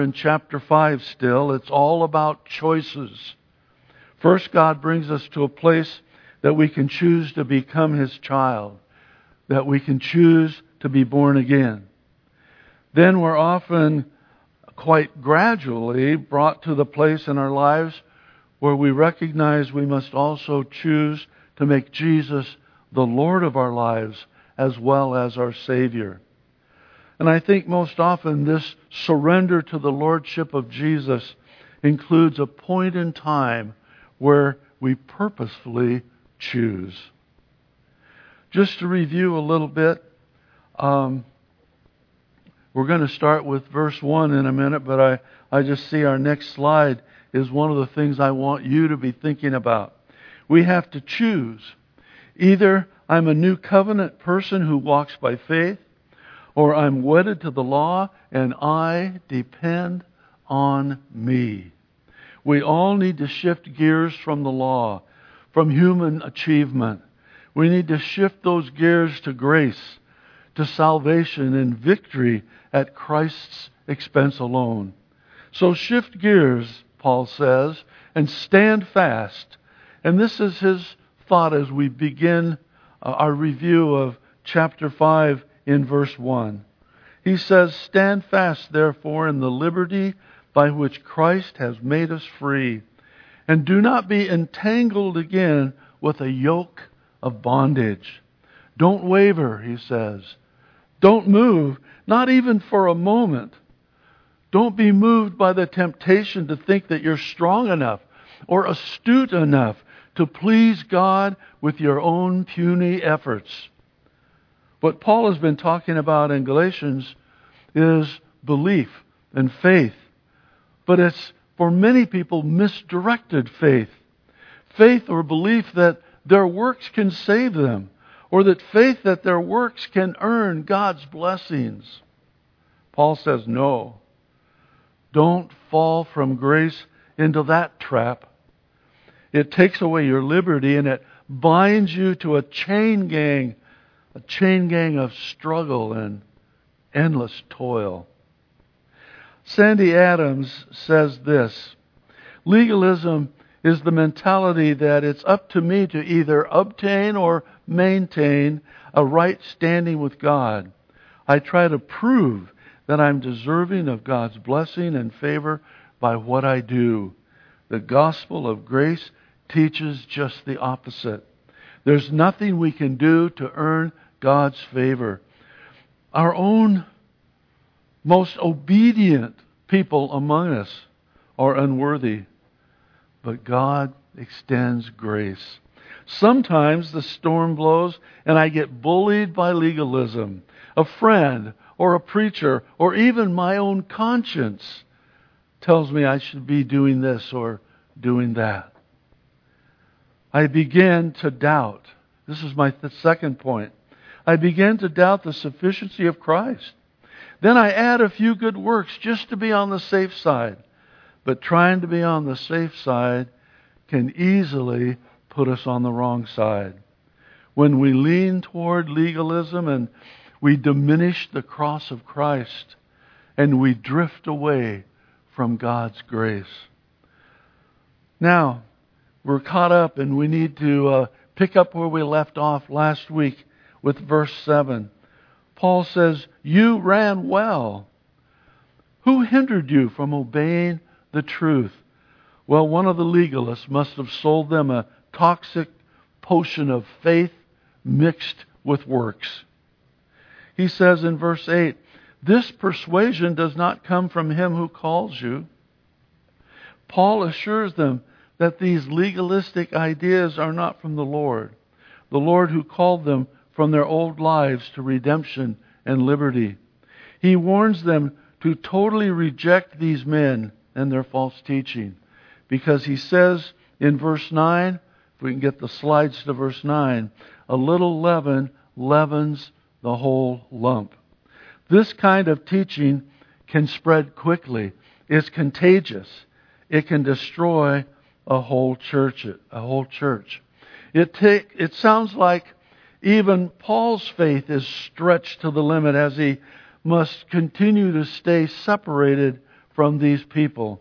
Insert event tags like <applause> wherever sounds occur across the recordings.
we're in chapter 5 still. It's all about choices. First, God brings us to a place that we can choose to become His child, that we can choose to be born again. Then we're often quite gradually brought to the place in our lives where we recognize we must also choose to make Jesus the Lord of our lives as well as our Savior. And I think most often this surrender to the Lordship of Jesus includes a point in time where we purposefully choose. Just to review a little bit, um, we're going to start with verse 1 in a minute, but I, I just see our next slide is one of the things I want you to be thinking about. We have to choose. Either I'm a new covenant person who walks by faith, or I'm wedded to the law and I depend on me. We all need to shift gears from the law, from human achievement. We need to shift those gears to grace, to salvation and victory at Christ's expense alone. So shift gears, Paul says, and stand fast. And this is his thought as we begin uh, our review of chapter 5 in verse 1. He says, Stand fast, therefore, in the liberty by which Christ has made us free, and do not be entangled again with a yoke of bondage. Don't waver, he says. Don't move, not even for a moment. Don't be moved by the temptation to think that you're strong enough or astute enough to please God with your own puny efforts. What Paul has been talking about in Galatians is belief and faith. But it's, for many people, misdirected faith. Faith or belief that their works can save them, or that faith that their works can earn God's blessings. Paul says, no. Don't fall from grace into that trap. It takes away your liberty and it binds you to a chain gang, a chain gang of struggle and endless toil. Sandy Adams says this Legalism is the mentality that it's up to me to either obtain or maintain a right standing with God. I try to prove that I'm deserving of God's blessing and favor by what I do. The gospel of grace teaches just the opposite. There's nothing we can do to earn God's favor. Our own most obedient people among us are unworthy, but God extends grace. Sometimes the storm blows and I get bullied by legalism. A friend or a preacher or even my own conscience tells me I should be doing this or doing that. I begin to doubt. This is my th- second point. I begin to doubt the sufficiency of Christ. Then I add a few good works just to be on the safe side. But trying to be on the safe side can easily put us on the wrong side. When we lean toward legalism and we diminish the cross of Christ and we drift away from God's grace. Now, we're caught up and we need to uh, pick up where we left off last week with verse 7. Paul says, You ran well. Who hindered you from obeying the truth? Well, one of the legalists must have sold them a toxic potion of faith mixed with works. He says in verse 8, This persuasion does not come from him who calls you. Paul assures them that these legalistic ideas are not from the Lord, the Lord who called them from their old lives to redemption and liberty. He warns them to totally reject these men and their false teaching because he says in verse 9, if we can get the slides to verse 9, a little leaven leavens the whole lump. This kind of teaching can spread quickly. It's contagious. It can destroy a whole church. A whole church. It take, it sounds like even Paul's faith is stretched to the limit as he must continue to stay separated from these people.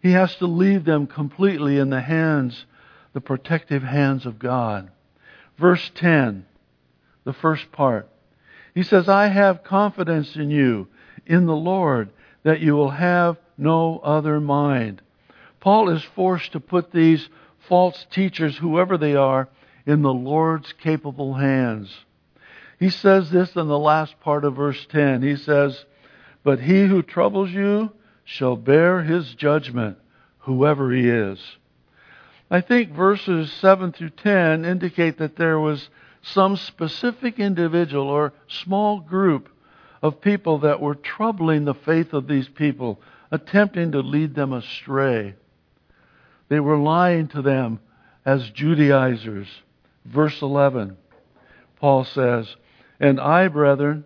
He has to leave them completely in the hands, the protective hands of God. Verse 10, the first part. He says, I have confidence in you, in the Lord, that you will have no other mind. Paul is forced to put these false teachers, whoever they are, in the Lord's capable hands. He says this in the last part of verse 10. He says, But he who troubles you shall bear his judgment, whoever he is. I think verses 7 through 10 indicate that there was some specific individual or small group of people that were troubling the faith of these people, attempting to lead them astray. They were lying to them as Judaizers. Verse 11, Paul says, And I, brethren,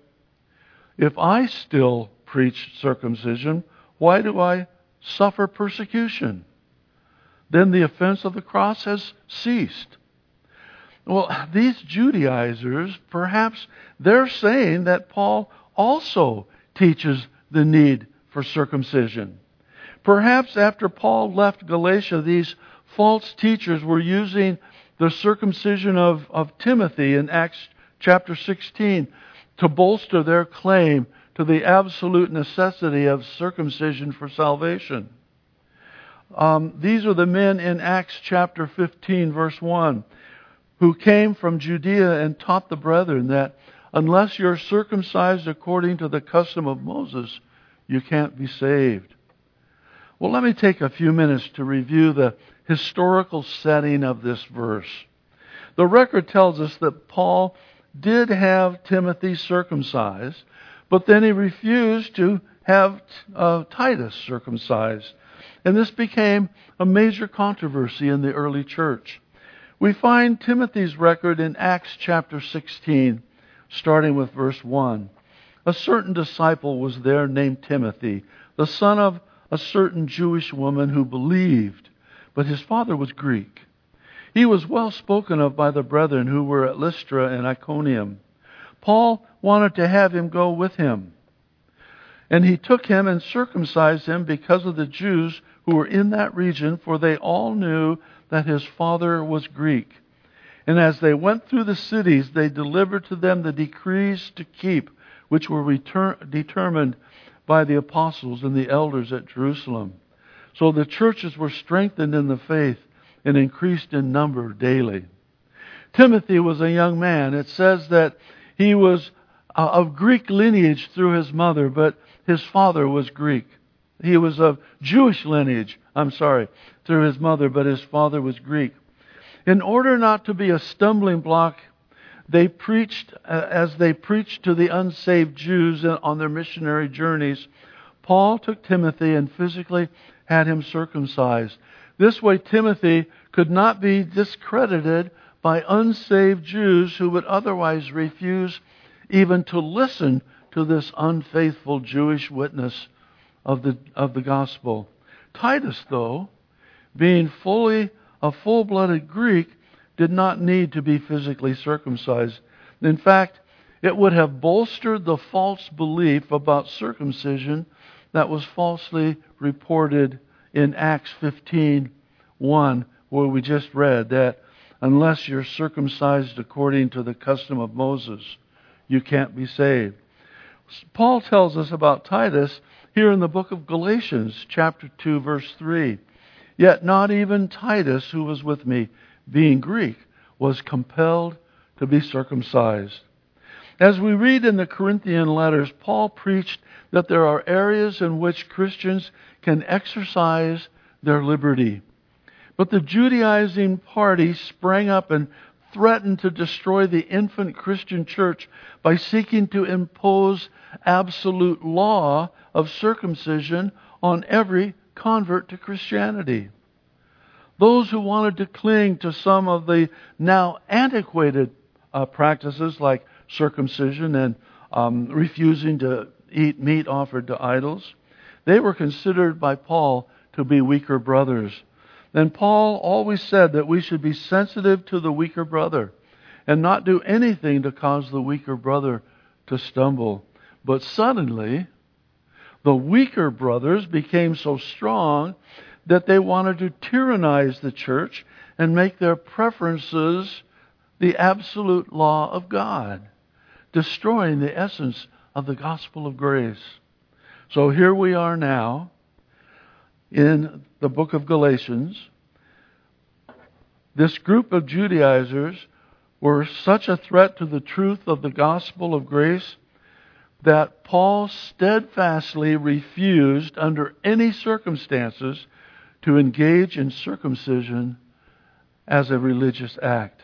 if I still preach circumcision, why do I suffer persecution? Then the offense of the cross has ceased. Well, these Judaizers, perhaps they're saying that Paul also teaches the need for circumcision. Perhaps after Paul left Galatia, these false teachers were using the circumcision of, of Timothy in Acts chapter 16 to bolster their claim to the absolute necessity of circumcision for salvation. Um, these are the men in Acts chapter 15, verse 1, who came from Judea and taught the brethren that unless you're circumcised according to the custom of Moses, you can't be saved. Well, let me take a few minutes to review the historical setting of this verse. The record tells us that Paul did have Timothy circumcised, but then he refused to have uh, Titus circumcised. And this became a major controversy in the early church. We find Timothy's record in Acts chapter 16, starting with verse 1. A certain disciple was there named Timothy, the son of a certain Jewish woman who believed, but his father was Greek. He was well spoken of by the brethren who were at Lystra and Iconium. Paul wanted to have him go with him. And he took him and circumcised him because of the Jews who were in that region, for they all knew that his father was Greek. And as they went through the cities, they delivered to them the decrees to keep, which were return, determined by the apostles and the elders at Jerusalem. So the churches were strengthened in the faith and increased in number daily. Timothy was a young man. It says that he was uh, of Greek lineage through his mother, but his father was Greek. He was of Jewish lineage, I'm sorry, through his mother, but his father was Greek. In order not to be a stumbling block, they preached, uh, as they preached to the unsaved Jews on their missionary journeys, Paul took Timothy and physically had him circumcised. This way, Timothy could not be discredited by unsaved Jews who would otherwise refuse even to listen to this unfaithful Jewish witness of the, of the gospel. Titus, though, being fully a full blooded Greek, did not need to be physically circumcised. In fact, it would have bolstered the false belief about circumcision that was falsely reported in Acts 15 1, where we just read that unless you're circumcised according to the custom of Moses, you can't be saved. Paul tells us about Titus here in the book of Galatians, chapter 2, verse 3. Yet not even Titus, who was with me, being Greek, was compelled to be circumcised. As we read in the Corinthian letters, Paul preached that there are areas in which Christians can exercise their liberty. But the Judaizing party sprang up and threatened to destroy the infant Christian church by seeking to impose absolute law of circumcision on every convert to Christianity. Those who wanted to cling to some of the now antiquated uh, practices like circumcision and um, refusing to eat meat offered to idols, they were considered by Paul to be weaker brothers. Then Paul always said that we should be sensitive to the weaker brother and not do anything to cause the weaker brother to stumble. But suddenly, The weaker brothers became so strong that they wanted to tyrannize the church and make their preferences the absolute law of God, destroying the essence of the gospel of grace. So here we are now in the book of Galatians. This group of Judaizers were such a threat to the truth of the gospel of grace that Paul steadfastly refused, under any circumstances, to engage in circumcision as a religious act.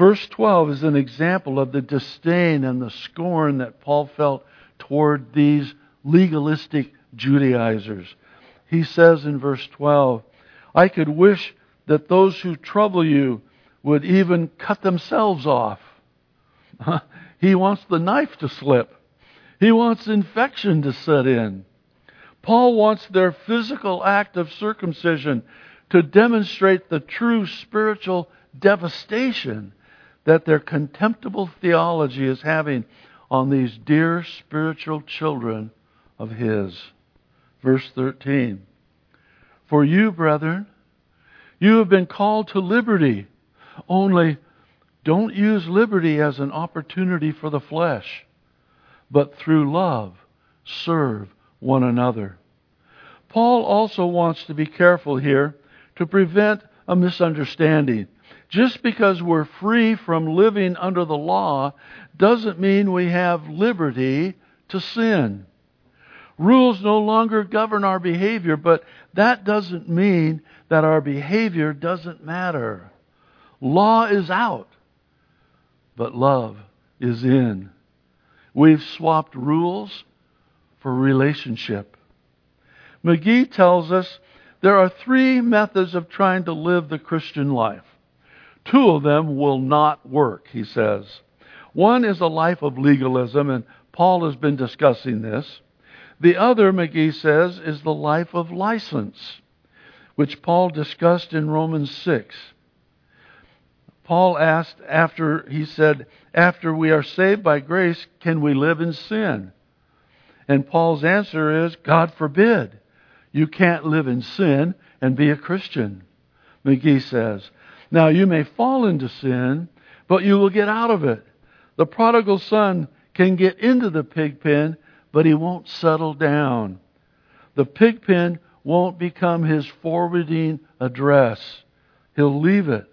Verse 12 is an example of the disdain and the scorn that Paul felt toward these legalistic Judaizers. He says in verse 12, I could wish that those who trouble you would even cut themselves off. <laughs> he wants the knife to slip. He wants infection to set in. Paul wants their physical act of circumcision to demonstrate the true spiritual devastation that their contemptible theology is having on these dear spiritual children of his. Verse 13 For you, brethren, you have been called to liberty, only don't use liberty as an opportunity for the flesh, but through love serve one another. Paul also wants to be careful here to prevent a misunderstanding. Just because we're free from living under the law doesn't mean we have liberty to sin. Rules no longer govern our behavior, but that doesn't mean that our behavior doesn't matter. Law is out, but love is in. We've swapped rules for relationship. McGee tells us there are three methods of trying to live the Christian life. Two of them will not work, he says. One is a life of legalism, and Paul has been discussing this. The other, McGee says, is the life of license, which Paul discussed in Romans 6. Paul asked after, he said, after we are saved by grace, can we live in sin? And Paul's answer is, God forbid. You can't live in sin and be a Christian. McGee says, Now you may fall into sin, but you will get out of it. The prodigal son can get into the pig pen, but he won't settle down. The pig pen won't become his forwarding address. He'll leave it.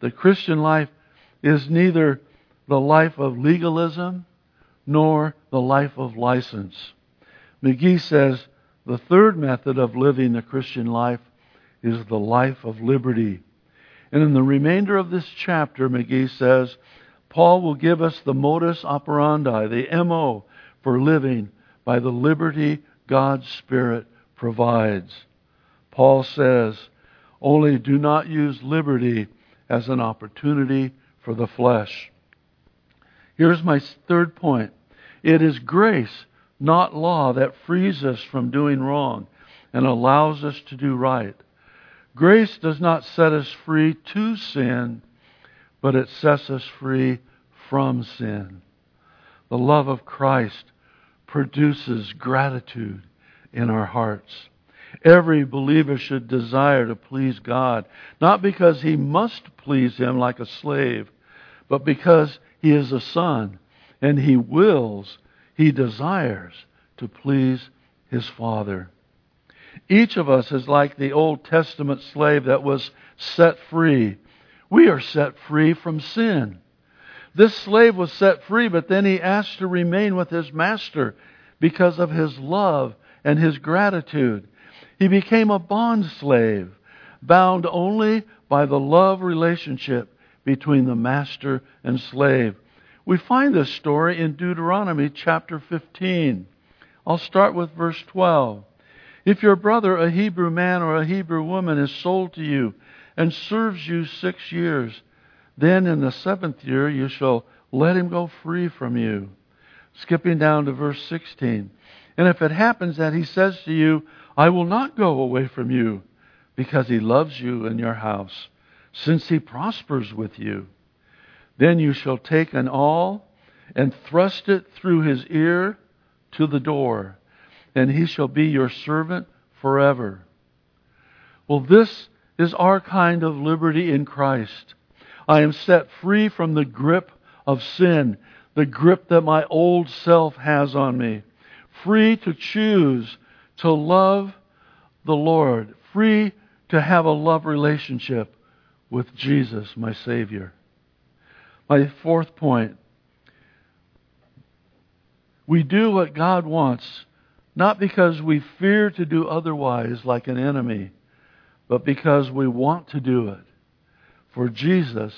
The Christian life is neither the life of legalism nor the life of license. McGee says the third method of living the Christian life is the life of liberty. And in the remainder of this chapter, McGee says, Paul will give us the modus operandi, the MO, for living by the liberty God's Spirit provides. Paul says, only do not use liberty as an opportunity for the flesh. Here's my third point it is grace not law, that frees us from doing wrong and allows us to do right. Grace does not set us free to sin, but it sets us free from sin. The love of Christ produces gratitude in our hearts. Every believer should desire to please God, not because he must please Him like a slave, but because he is a son and he wills he desires to please his Father. Each of us is like the Old Testament slave that was set free. We are set free from sin. This slave was set free, but then he asked to remain with his master because of his love and his gratitude. He became a bond slave, bound only by the love relationship between the master and slave. We find this story in Deuteronomy chapter 15. I'll start with verse 12. If your brother, a Hebrew man or a Hebrew woman, is sold to you and serves you six years, then in the seventh year you shall let him go free from you. Skipping down to verse 16. And if it happens that he says to you, I will not go away from you, because he loves you in your house, since he prospers with you, then you shall take an awl and thrust it through his ear to the door. And he shall be your servant forever. Well, this is our kind of liberty in Christ. I am set free from the grip of sin, the grip that my old self has on me. Free to choose to love the Lord. Free to have a love relationship with Jesus, my Savior. My fourth point we do what God wants, not because we fear to do otherwise like an enemy, but because we want to do it. For Jesus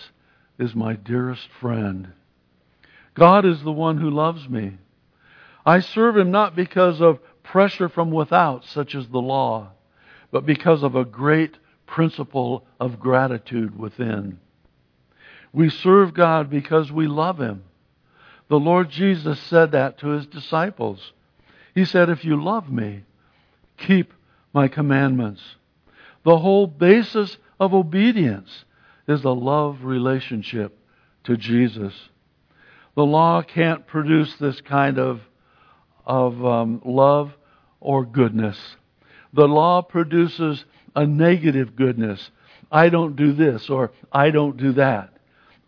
is my dearest friend. God is the one who loves me. I serve him not because of pressure from without, such as the law, but because of a great principle of gratitude within. We serve God because we love him. The Lord Jesus said that to his disciples. He said, If you love me, keep my commandments. The whole basis of obedience is a love relationship to Jesus. The law can't produce this kind of, of um, love or goodness. The law produces a negative goodness. I don't do this or I don't do that.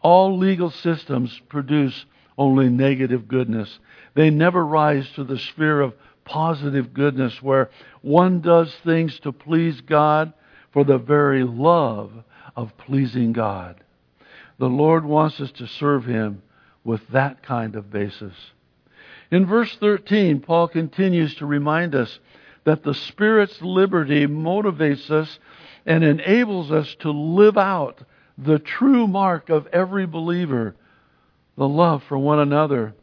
All legal systems produce only negative goodness. They never rise to the sphere of positive goodness where one does things to please God for the very love of pleasing God. The Lord wants us to serve Him with that kind of basis. In verse 13, Paul continues to remind us that the Spirit's liberty motivates us and enables us to live out the true mark of every believer the love for one another.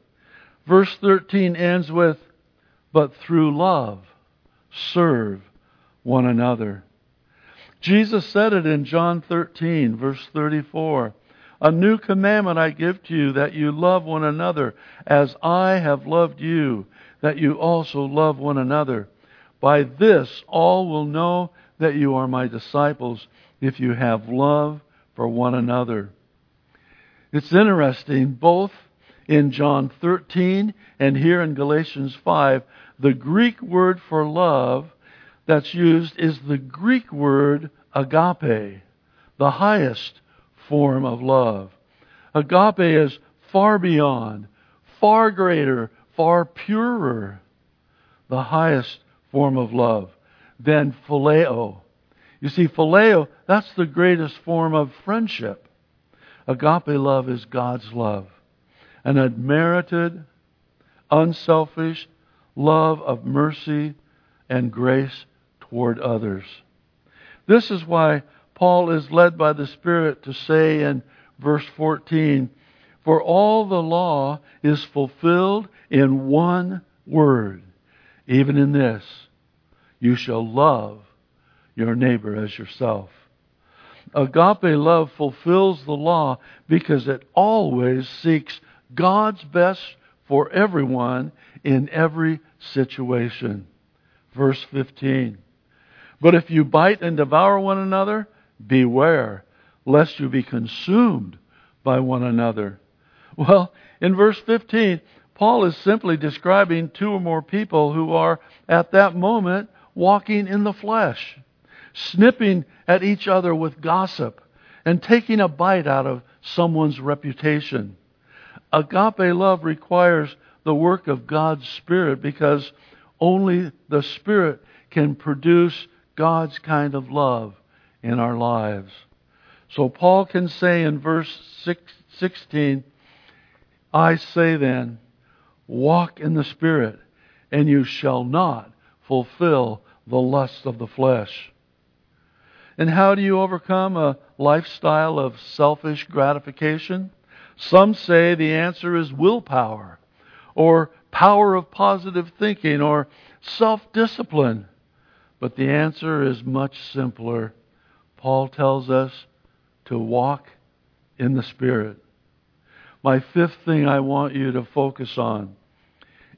Verse 13 ends with, But through love, serve one another. Jesus said it in John 13, verse 34. A new commandment I give to you, that you love one another as I have loved you, that you also love one another. By this all will know that you are my disciples, if you have love for one another. It's interesting, both in John 13 and here in Galatians 5, the Greek word for love that's used is the Greek word agape, the highest form of love. Agape is far beyond, far greater, far purer, the highest form of love than phileo. You see, phileo, that's the greatest form of friendship. Agape love is God's love, an unmerited, unselfish love of mercy and grace toward others. This is why Paul is led by the Spirit to say in verse 14, For all the law is fulfilled in one word, even in this, you shall love your neighbor as yourself. Agape love fulfills the law because it always seeks God's best for everyone in every situation. Verse 15. But if you bite and devour one another, beware lest you be consumed by one another. Well, in verse 15, Paul is simply describing two or more people who are at that moment walking in the flesh snipping at each other with gossip, and taking a bite out of someone's reputation. Agape love requires the work of God's Spirit because only the Spirit can produce God's kind of love in our lives. So Paul can say in verse 16, I say then, walk in the Spirit, and you shall not fulfill the lusts of the flesh. And how do you overcome a lifestyle of selfish gratification? Some say the answer is willpower, or power of positive thinking, or self discipline. But the answer is much simpler. Paul tells us to walk in the Spirit. My fifth thing I want you to focus on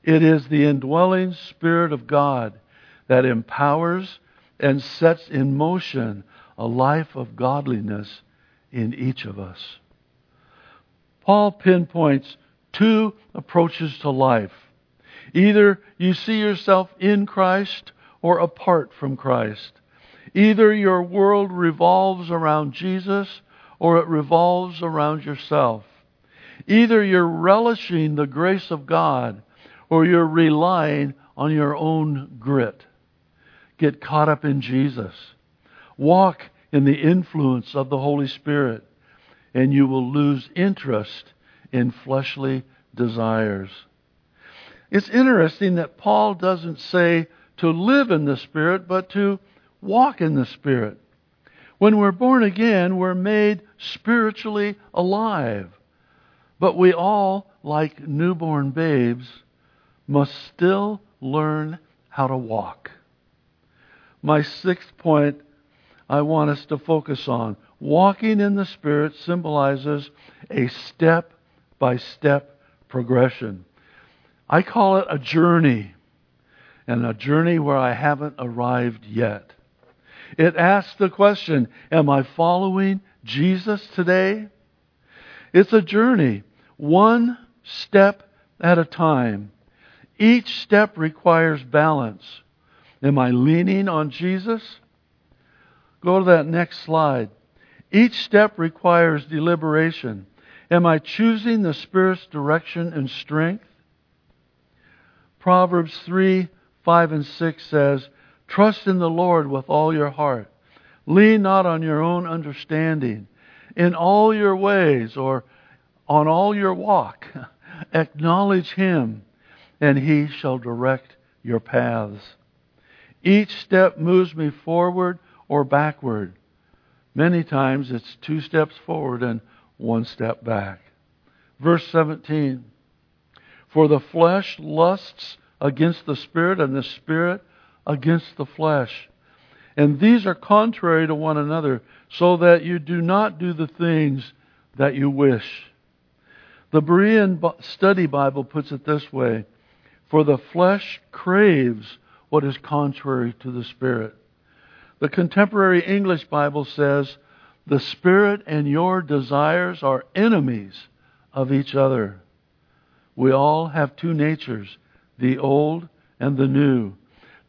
it is the indwelling Spirit of God that empowers and sets in motion a life of godliness in each of us. Paul pinpoints two approaches to life. Either you see yourself in Christ or apart from Christ. Either your world revolves around Jesus or it revolves around yourself. Either you're relishing the grace of God or you're relying on your own grit. Get caught up in Jesus. Walk in the influence of the Holy Spirit, and you will lose interest in fleshly desires. It's interesting that Paul doesn't say to live in the Spirit, but to walk in the Spirit. When we're born again, we're made spiritually alive. But we all, like newborn babes, must still learn how to walk. My sixth point I want us to focus on walking in the Spirit symbolizes a step by step progression. I call it a journey, and a journey where I haven't arrived yet. It asks the question Am I following Jesus today? It's a journey, one step at a time. Each step requires balance. Am I leaning on Jesus? Go to that next slide. Each step requires deliberation. Am I choosing the Spirit's direction and strength? Proverbs 3 5 and 6 says, Trust in the Lord with all your heart. Lean not on your own understanding. In all your ways or on all your walk, <laughs> acknowledge Him, and He shall direct your paths. Each step moves me forward or backward. Many times it's two steps forward and one step back. Verse 17 For the flesh lusts against the Spirit, and the Spirit against the flesh. And these are contrary to one another, so that you do not do the things that you wish. The Berean Study Bible puts it this way For the flesh craves what is contrary to the Spirit. The contemporary English Bible says, The Spirit and your desires are enemies of each other. We all have two natures, the old and the new.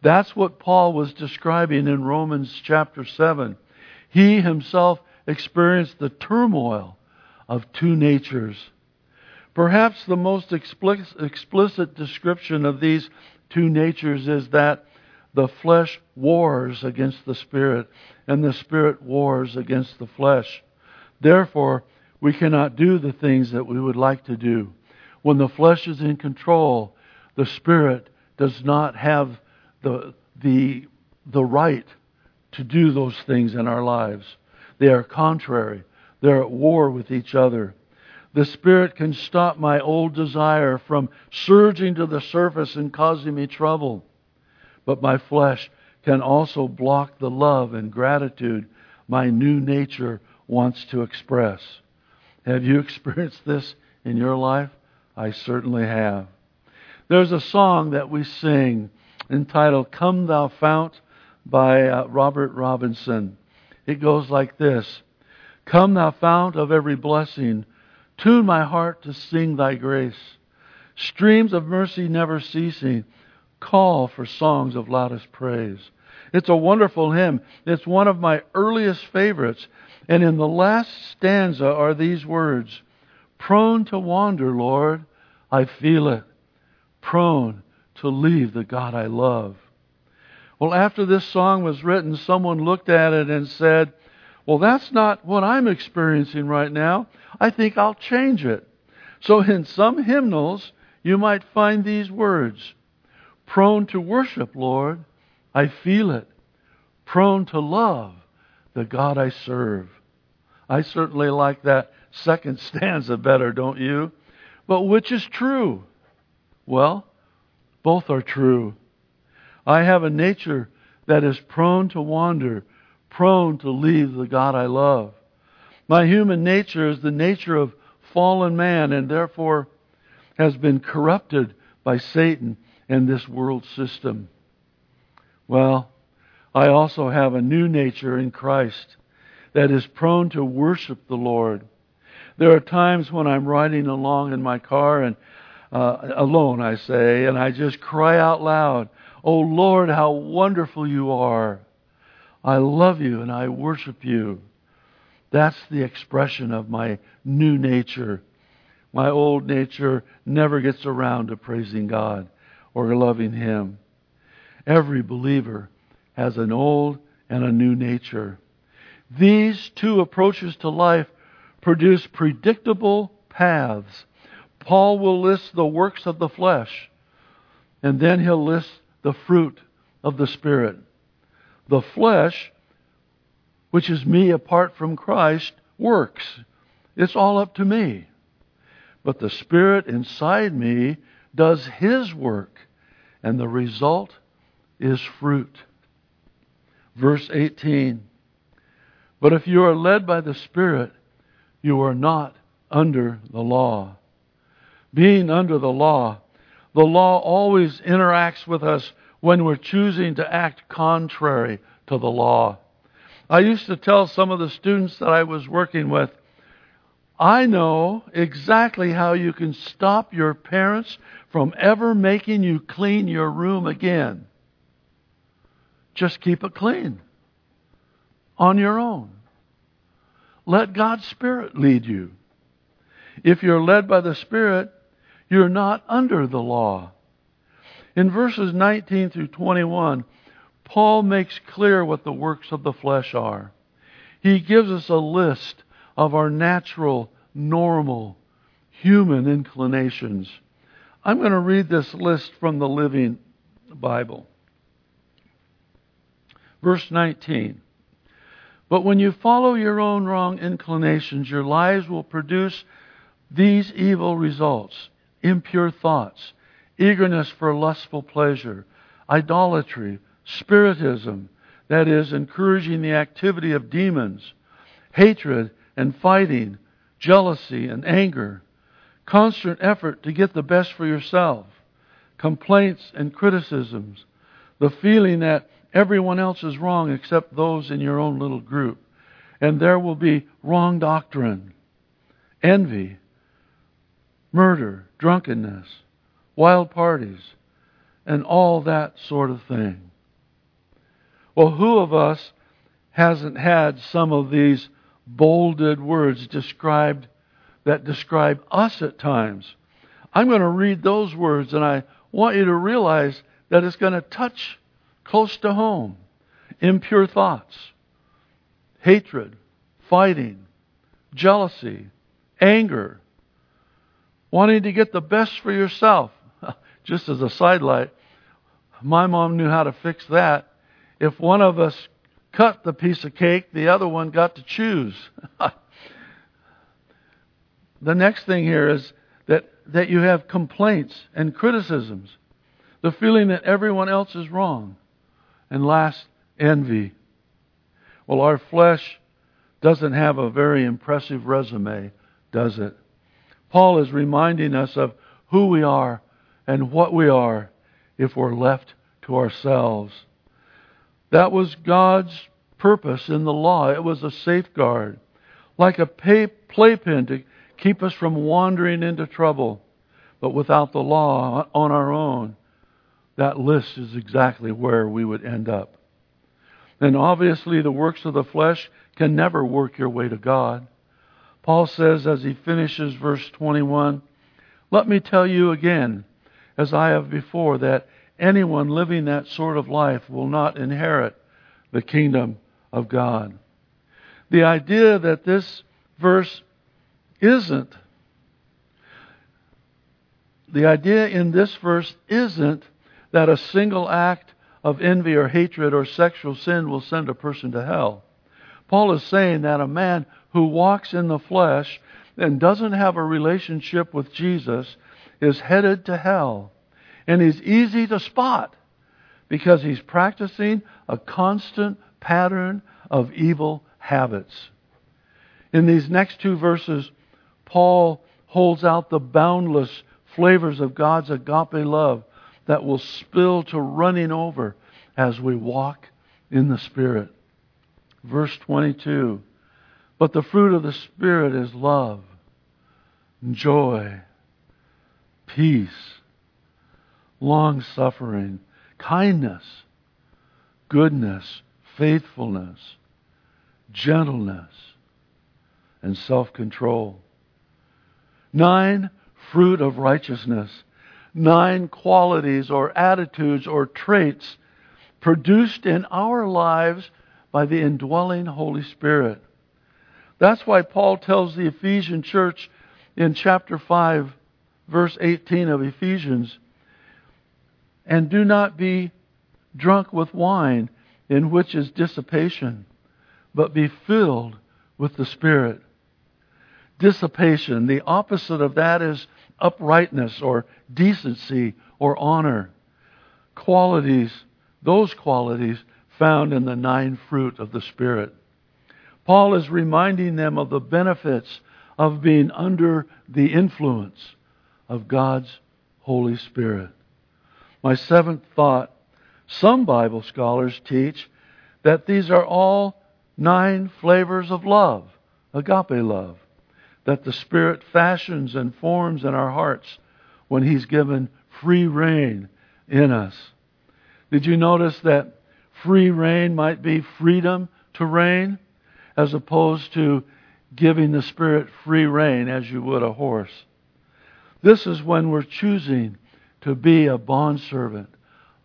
That's what Paul was describing in Romans chapter 7. He himself experienced the turmoil of two natures. Perhaps the most explicit description of these two natures is that the flesh wars against the spirit, and the spirit wars against the flesh. Therefore, we cannot do the things that we would like to do. When the flesh is in control, the spirit does not have the, the, the right to do those things in our lives. They are contrary, they're at war with each other. The Spirit can stop my old desire from surging to the surface and causing me trouble. But my flesh can also block the love and gratitude my new nature wants to express. Have you <laughs> experienced this in your life? I certainly have. There's a song that we sing entitled Come Thou Fount by uh, Robert Robinson. It goes like this Come, thou fount of every blessing, tune my heart to sing thy grace. Streams of mercy never ceasing, call for songs of loudest praise. It's a wonderful hymn. It's one of my earliest favorites. And in the last stanza are these words Prone to wander, Lord, I feel it. Prone to leave the God I love. Well, after this song was written, someone looked at it and said, Well, that's not what I'm experiencing right now. I think I'll change it. So in some hymnals, you might find these words Prone to worship, Lord, I feel it. Prone to love the God I serve. I certainly like that second <laughs> stanza better, don't you? But which is true? Well, both are true. I have a nature that is prone to wander, prone to leave the God I love. My human nature is the nature of fallen man and therefore has been corrupted by Satan and this world system. Well, I also have a new nature in Christ that is prone to worship the Lord. There are times when I'm riding along in my car and uh, alone, I say, and I just cry out loud, Oh Lord, how wonderful you are. I love you and I worship you. That's the expression of my new nature. My old nature never gets around to praising God or loving Him. Every believer has an old and a new nature. These two approaches to life produce predictable paths. Paul will list the works of the flesh, and then he'll list the fruit of the Spirit. The flesh, which is me apart from Christ, works. It's all up to me. But the Spirit inside me does His work, and the result is fruit. Verse 18 But if you are led by the Spirit, you are not under the law. Being under the law, the law always interacts with us when we're choosing to act contrary to the law. I used to tell some of the students that I was working with, I know exactly how you can stop your parents from ever making you clean your room again. Just keep it clean on your own. Let God's Spirit lead you. If you're led by the Spirit, you're not under the law. In verses 19 through 21, Paul makes clear what the works of the flesh are. He gives us a list of our natural, normal, human inclinations. I'm going to read this list from the Living Bible. Verse 19. But when you follow your own wrong inclinations, your lives will produce these evil results impure thoughts, eagerness for lustful pleasure, idolatry, spiritism, that is, encouraging the activity of demons, hatred and fighting, jealousy and anger, constant effort to get the best for yourself, complaints and criticisms, the feeling that everyone else is wrong except those in your own little group. And there will be wrong doctrine, envy, murder, drunkenness, wild parties, and all that sort of thing. Well, who of us hasn't had some of these bolded words described that describe us at times? I'm going to read those words, and I want you to realize that it's going to touch close to home. Impure thoughts, hatred, fighting, jealousy, anger, wanting to get the best for yourself. Just as a sidelight, my mom knew how to fix that. If one of us cut the piece of cake, the other one got to choose. <laughs> the next thing here is that, that you have complaints and criticisms, the feeling that everyone else is wrong. And last, envy. Well, our flesh doesn't have a very impressive resume, does it? Paul is reminding us of who we are and what we are if we're left to ourselves. That was God's purpose in the law. It was a safeguard, like a playpen to keep us from wandering into trouble. But without the law on our own, that list is exactly where we would end up. And obviously, the works of the flesh can never work your way to God. Paul says as he finishes verse 21 Let me tell you again, as I have before, that anyone living that sort of life will not inherit the kingdom of God. The idea that this verse isn't, the idea in this verse isn't that a single act of envy or hatred or sexual sin will send a person to hell. Paul is saying that a man who walks in the flesh and doesn't have a relationship with Jesus is headed to hell. And he's easy to spot because he's practicing a constant pattern of evil habits. In these next two verses, Paul holds out the boundless flavors of God's agape love that will spill to running over as we walk in the Spirit. Verse 22 But the fruit of the Spirit is love, joy, peace, long suffering, kindness, goodness, faithfulness, gentleness, and self control. Nine, fruit of righteousness. Nine qualities or attitudes or traits produced in our lives by the indwelling Holy Spirit. That's why Paul tells the Ephesian church in chapter 5, verse 18 of Ephesians, and do not be drunk with wine, in which is dissipation, but be filled with the Spirit. Dissipation, the opposite of that is uprightness or decency or honor. Qualities, those qualities found in the nine fruit of the Spirit. Paul is reminding them of the benefits of being under the influence of God's Holy Spirit. My seventh thought some Bible scholars teach that these are all nine flavors of love, agape love, that the Spirit fashions and forms in our hearts when He's given free rein in us. Did you notice that free rein might be freedom to reign as opposed to giving the Spirit free rein as you would a horse? This is when we're choosing to be a bondservant,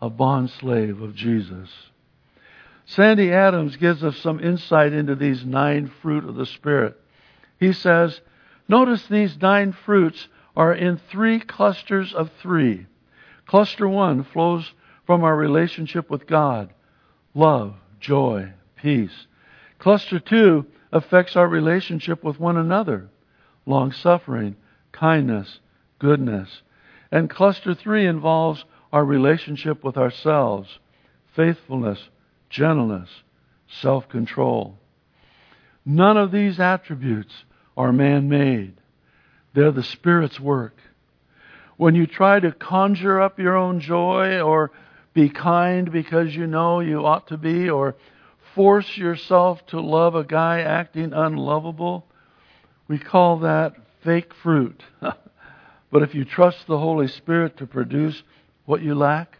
a bondslave of Jesus. Sandy Adams gives us some insight into these nine fruit of the Spirit. He says, Notice these nine fruits are in three clusters of three. Cluster one flows from our relationship with God love, joy, peace. Cluster two affects our relationship with one another long suffering, kindness, goodness. And cluster three involves our relationship with ourselves faithfulness, gentleness, self control. None of these attributes are man made, they're the Spirit's work. When you try to conjure up your own joy or be kind because you know you ought to be, or force yourself to love a guy acting unlovable, we call that fake fruit. <laughs> but if you trust the Holy Spirit to produce what you lack,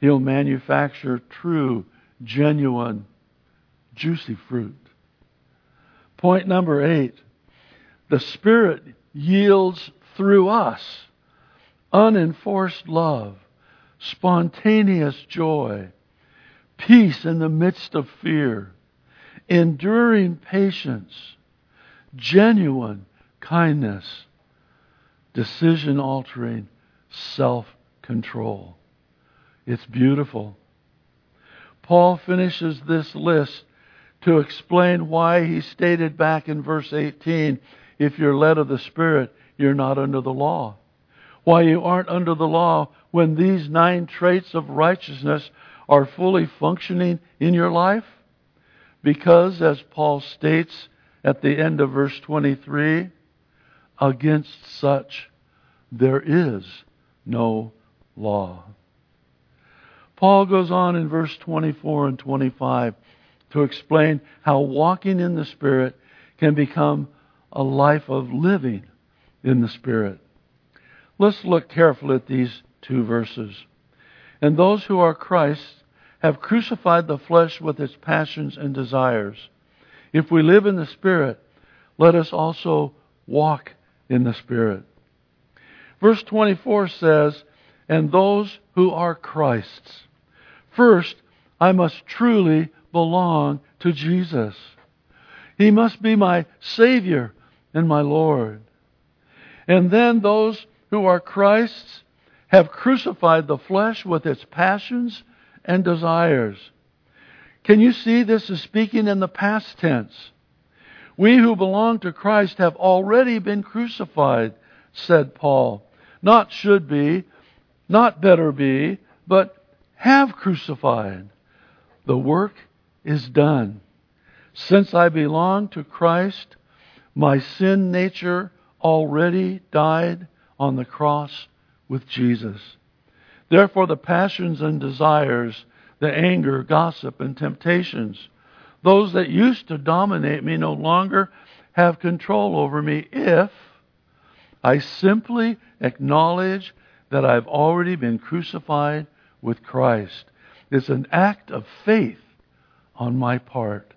He'll manufacture true genuine, juicy fruit. Point number eight the Spirit yields through us unenforced love, spontaneous joy, peace in the midst of fear, enduring patience, genuine kindness, decision altering self control. It's beautiful. Paul finishes this list to explain why he stated back in verse 18 if you're led of the Spirit, you're not under the law. Why you aren't under the law when these nine traits of righteousness are fully functioning in your life? Because, as Paul states at the end of verse 23, against such there is no law. Paul goes on in verse 24 and 25 to explain how walking in the Spirit can become a life of living in the Spirit. Let's look carefully at these two verses. And those who are Christ's have crucified the flesh with its passions and desires. If we live in the Spirit, let us also walk in the Spirit. Verse 24 says, And those who are Christ's. First, I must truly belong to Jesus. He must be my Savior and my Lord. And then those who are Christ's have crucified the flesh with its passions and desires. Can you see this is speaking in the past tense? We who belong to Christ have already been crucified, said Paul. Not should be, not better be, but have crucified. The work is done. Since I belong to Christ, my sin nature already died on the cross with Jesus. Therefore, the passions and desires, the anger, gossip, and temptations, those that used to dominate me no longer have control over me if I simply acknowledge that I've already been crucified with Christ. It's an act of faith on my part.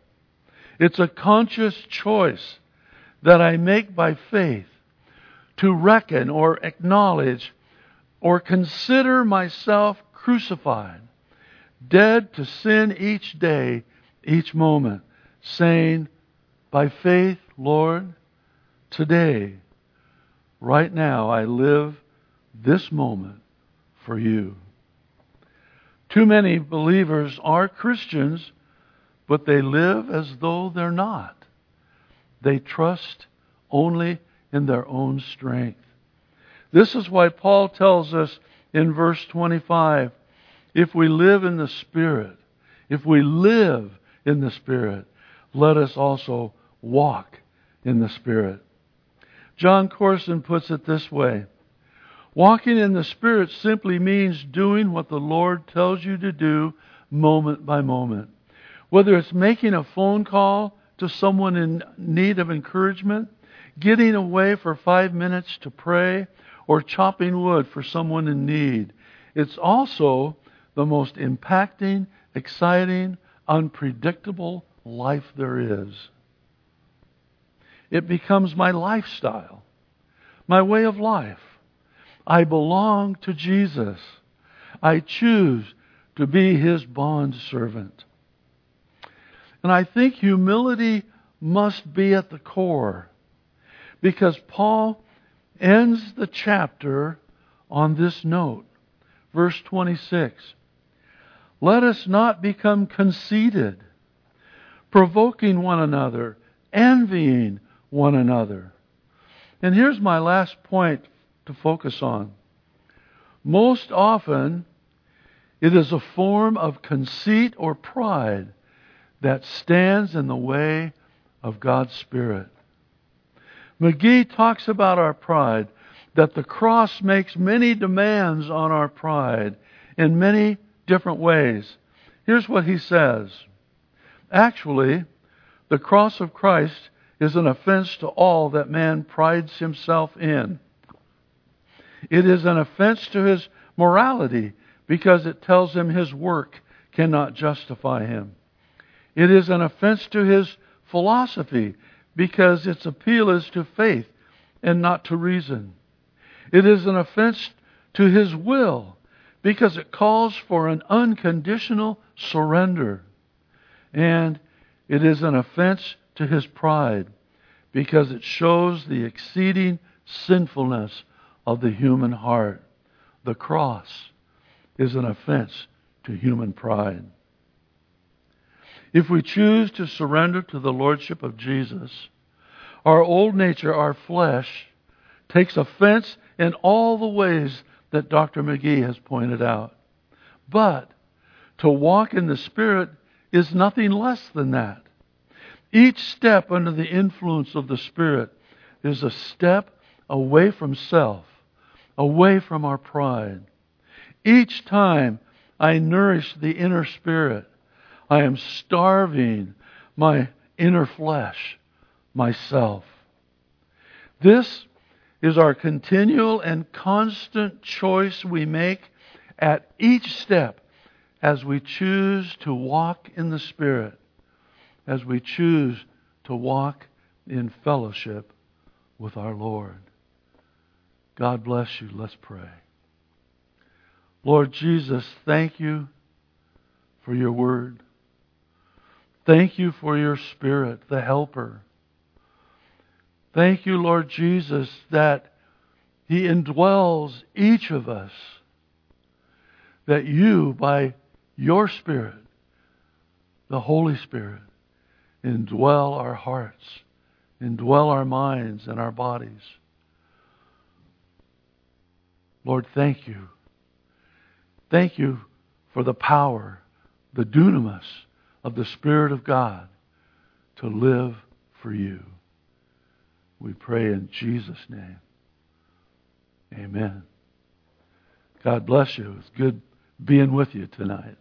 It's a conscious choice that I make by faith to reckon or acknowledge or consider myself crucified, dead to sin each day, each moment, saying, By faith, Lord, today, right now, I live this moment for you. Too many believers are Christians, but they live as though they're not. They trust only in their own strength. This is why Paul tells us in verse 25 if we live in the Spirit, if we live in the Spirit, let us also walk in the Spirit. Jon Courson puts it this way Walking in the Spirit simply means doing what the Lord tells you to do moment by moment. Whether it's making a phone call to someone in need of encouragement, getting away for five minutes to pray, or chopping wood for someone in need. It's also the most impacting, exciting, unpredictable life there is. It becomes my lifestyle, my way of life. I belong to Jesus. I choose to be his bond servant. And I think humility must be at the core because Paul ends the chapter on this note. Verse 26 Let us not become conceited, provoking one another, envying one another. And here's my last point to focus on. Most often, it is a form of conceit or pride that stands in the way of God's Spirit. McGee talks about our pride, that the cross makes many demands on our pride in many different ways. Here's what he says Actually, the cross of Christ is an offense to all that man prides himself in. It is an offense to his morality because it tells him his work cannot justify him. It is an offense to his philosophy because its appeal is to faith and not to reason. It is an offense to his will because it calls for an unconditional surrender. And it is an offense to his pride because it shows the exceeding sinfulness of the human heart. The cross is an offense to human pride. If we choose to surrender to the Lordship of Jesus, our old nature, our flesh, takes offense in all the ways that Dr. McGee has pointed out. But to walk in the Spirit is nothing less than that. Each step under the influence of the Spirit is a step away from self, away from our pride. Each time I nourish the inner spirit, I am starving my inner flesh, myself. This is our continual and constant choice we make at each step as we choose to walk in the Spirit, as we choose to walk in fellowship with our Lord. God bless you. Let's pray. Lord Jesus, thank you for your word. Thank you for your Spirit, the Helper. Thank you, Lord Jesus, that He indwells each of us. That you, by your Spirit, the Holy Spirit, indwell our hearts, indwell our minds and our bodies. Lord, thank you. Thank you for the power, the dunamis of the Spirit of God to live for you. We pray in Jesus' name. Amen. God bless you. It's good being with you tonight.